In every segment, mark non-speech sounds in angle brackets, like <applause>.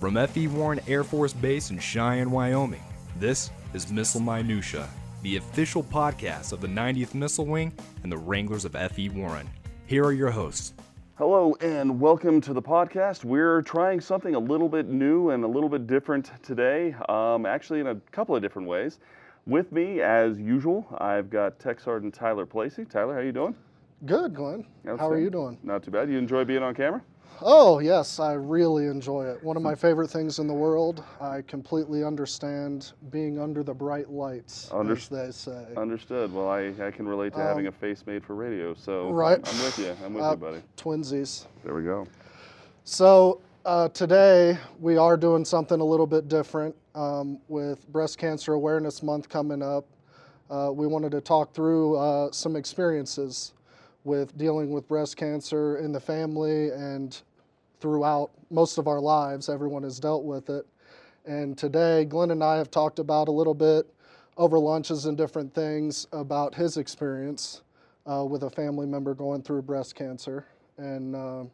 From F.E. Warren Air Force Base in Cheyenne, Wyoming, this is Missile Minutia, the official podcast of the 90th Missile Wing and the Wranglers of F.E. Warren. Here are your hosts. Hello and welcome to the podcast. We're trying something a little bit new and a little bit different today, um, actually in a couple of different ways. With me, as usual, I've got Tech Sergeant Tyler Placie. Tyler, how you doing? Good, Glenn. How are you doing? Not too bad. You enjoy being on camera? Oh, yes, I really enjoy it. One of my favorite things in the world. I completely understand being under the bright lights, Under- as they say. Understood. Well, I, I can relate to having a face made for radio, so Um, right. I'm with you. I'm with Uh, you, buddy. Twinsies. There we go. So, uh, today we are doing something a little bit different um, with Breast Cancer Awareness Month coming up. Uh, we wanted to talk through uh, some experiences with dealing with breast cancer in the family and throughout most of our lives. Everyone has dealt with it. And today, Glenn and I have talked about a little bit over lunches and different things about his experience uh, with a family member going through breast cancer. And uh,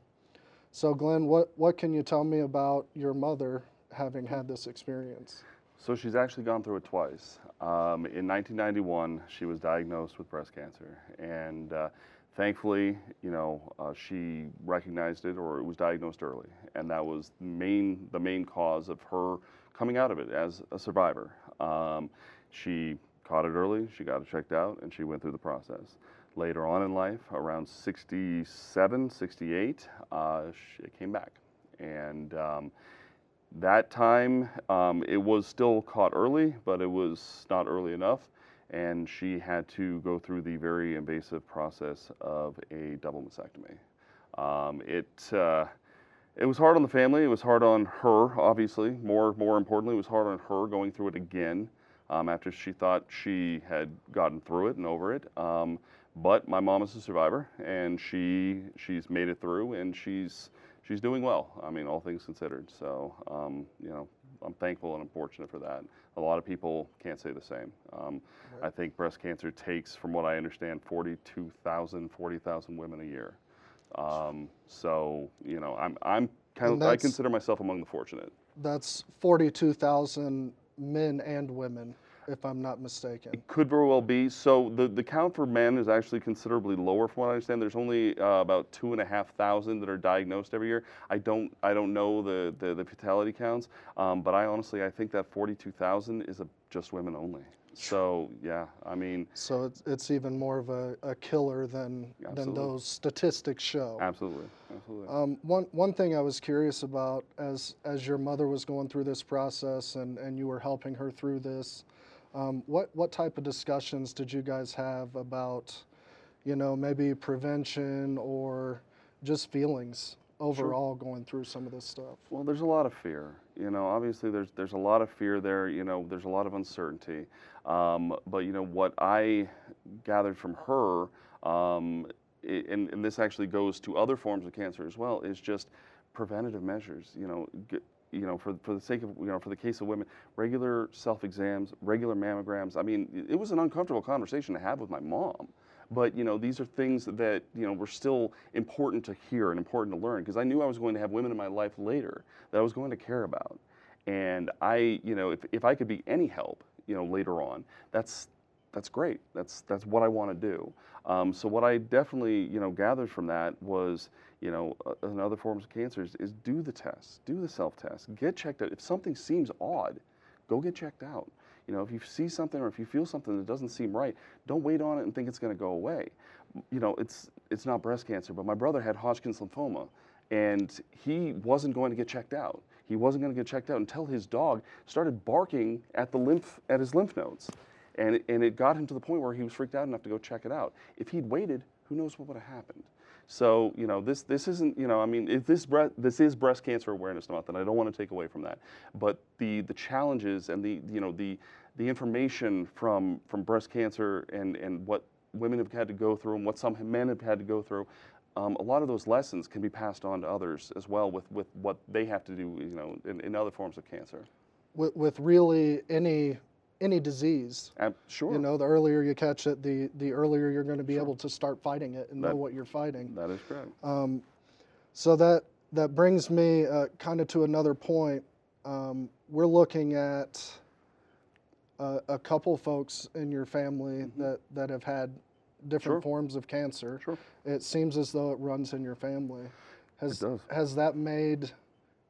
so, Glenn, what, what can you tell me about your mother having had this experience? So she's actually gone through it twice. Um, in 1991, she was diagnosed with breast cancer, and uh, thankfully, you know, uh, she recognized it or it was diagnosed early, and that was main the main cause of her coming out of it as a survivor. Um, she caught it early, she got it checked out, and she went through the process. Later on in life, around 67, 68, uh, she it came back, and um, that time um, it was still caught early, but it was not early enough, and she had to go through the very invasive process of a double mastectomy. Um, it uh, it was hard on the family. It was hard on her, obviously. More more importantly, it was hard on her going through it again um, after she thought she had gotten through it and over it. Um, but my mom is a survivor, and she she's made it through, and she's she's doing well. I mean, all things considered. So, um, you know, I'm thankful and I'm fortunate for that. A lot of people can't say the same. Um, I think breast cancer takes, from what I understand, 42,000, 40,000 women a year. Um, so, you know, I'm, I'm kind of, I consider myself among the fortunate. That's 42,000 men and women, if I'm not mistaken. It could very well be. So the, the count for men is actually considerably lower, from what I understand. There's only uh, about two and a half thousand that are diagnosed every year. I don't I don't know the the, the fatality counts, um, but I honestly I think that 42,000 is a, just women only. So yeah, I mean So it's, it's even more of a, a killer than, than those statistics show. absolutely, absolutely. Um, one, one thing I was curious about as, as your mother was going through this process and, and you were helping her through this, um, what, what type of discussions did you guys have about, you know, maybe prevention or just feelings overall going through some of this stuff? Well, there's a lot of fear. You know, obviously there's there's a lot of fear there. You know, there's a lot of uncertainty. Um, but you know what I gathered from her, um, and, and this actually goes to other forms of cancer as well, is just preventative measures. You know. You know, for, for the sake of, you know, for the case of women, regular self exams, regular mammograms. I mean, it- it was an uncomfortable conversation to have with my mom. But you know, these are things that you know were still important to hear and important to learn because I knew I was going to have women in my life later that I was going to care about. And I, you know, if, if I could be any help, you know, later on, that's that's great. That's that's what I want to do. Um, so what I definitely, you know, gathered from that was, you know, uh, in other forms of cancers is do the test, do the self-test, get checked out. If something seems odd, go get checked out. You know, if you see something or if you feel something that doesn't seem right, don't wait on it and think it's going to go away. You know, it's it's not breast cancer, but my brother had Hodgkin's lymphoma, and he wasn't going to get checked out. He wasn't going to get checked out until his dog started barking at the lymph at his lymph nodes, and it, and it got him to the point where he was freaked out enough to go check it out. If he'd waited, who knows what would have happened. So you know this this isn't you know I mean if this this is breast cancer awareness month and I don't want to take away from that, but the the challenges and the you know the the information from from breast cancer and and what women have had to go through and what some men have had to go through. Um, a lot of those lessons can be passed on to others as well with, with what they have to do, you know, in, in other forms of cancer. With, with really any any disease. Ab- sure. You know, the earlier you catch it, the the earlier you're going to be able to start fighting it and know what you're fighting. that is correct. Um, so that that brings me uh, kind of to another point. um, we're looking at a, a couple folks in your family that, that have had different Sure. forms of cancer. Sure. It seems as though it runs in your family. Has, does. Has that made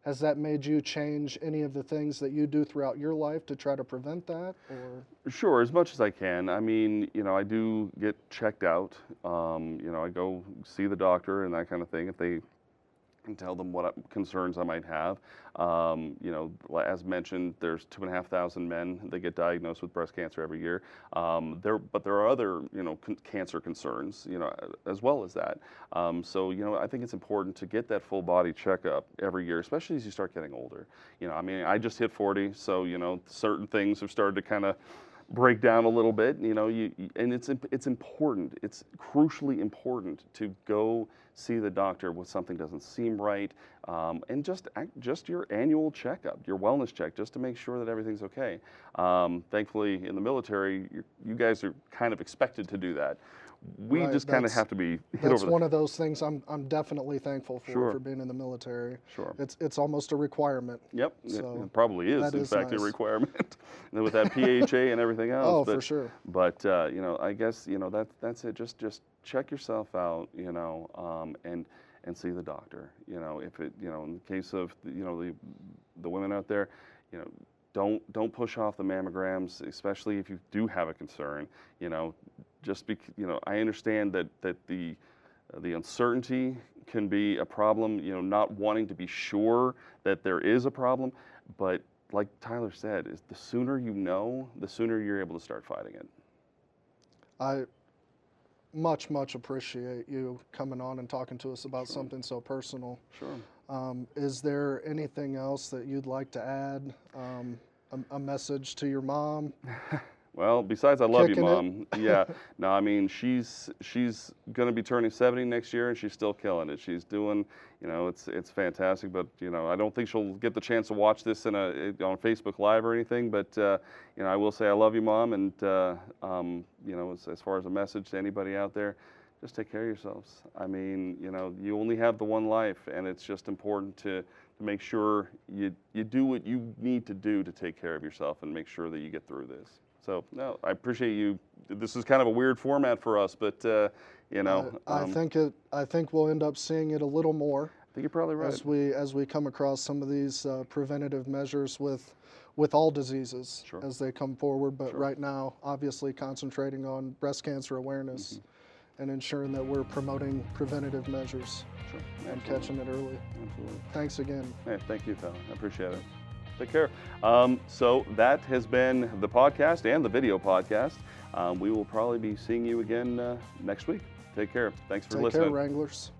has that made you change any of the things that you do throughout your life to try to prevent that? Or Sure, as much as I can. I mean, you know, I do get checked out. Um, you know, I go see the doctor and that kind of thing if they and tell them what concerns I might have. Um, you know, as mentioned, there's two and a half thousand men that get diagnosed with breast cancer every year. Um, there, but there are other, you know, con- cancer concerns, you know, as well as that. Um, so, you know, I think it's important to get that full body checkup every year, especially as you start getting older. You know, I mean, I just hit 40, so you know, certain things have started to kind of break down a little bit. You know, you, and it's it's important. It's crucially important to go see the doctor when something doesn't seem right, um, and just act, just your annual checkup, your wellness check, just to make sure that everything's okay. Um, thankfully, in the military, you guys are kind of expected to do that. We Right, just kind of have to be hit that's the one of those things I'm I'm definitely thankful for Sure. for being in the military. Sure. It's it's almost a requirement. Yep, it- So, it probably is, in is fact, a requirement <laughs> and with that PHA and everything else. Oh, but, for sure. But uh, you know, I guess you know that that's it. Just just check yourself out, you know, um, and and see the doctor. You know, if it you know in the case of the, you know the the women out there, you know. Don't don't push off the mammograms, especially if you do have a concern. You know, just be you know I understand that that the the uncertainty can be a problem, you know, not wanting to be sure that there is a problem. But like Tyler said, is the sooner you know, the sooner you're able to start fighting it. I much much appreciate you coming on and talking to us about something so personal. Sure. Um, is there anything else that you'd like to add? Um, a, a message to your mom? <laughs> Well, besides I love you, Kicking it. mom. yeah. No, I mean she's she's going to be turning 70 next year, and she's still killing it. She's doing, you know, it's it's fantastic. But you know, I don't think she'll get the chance to watch this in a on Facebook Live or anything. But uh, you know, I will say I love you, mom, and uh, um, you know, as, as far as a message to anybody out there, just take care of yourselves. I mean, you know, you only have the one life, and it's just important to, to make sure you you do what you need to do to take care of yourself and make sure that you get through this. So, no, I appreciate you. This is kind of a weird format for us, but uh, you know, I, I um, think it. I think we'll end up seeing it a little more I think you're probably right. as we as we come across some of these uh, preventative measures with with all diseases Sure. as they come forward. But Sure. right now, obviously concentrating on breast cancer awareness Mm-hmm. and ensuring that we're promoting preventative measures Sure. and catching it early. Absolutely. Thanks again. Hey, thank you, Tyler. I appreciate it. Take care. Um, so that has been the podcast and the video podcast. Um, we will probably be seeing you again uh, next week. Take care. Thanks for Take listening. care, Wranglers.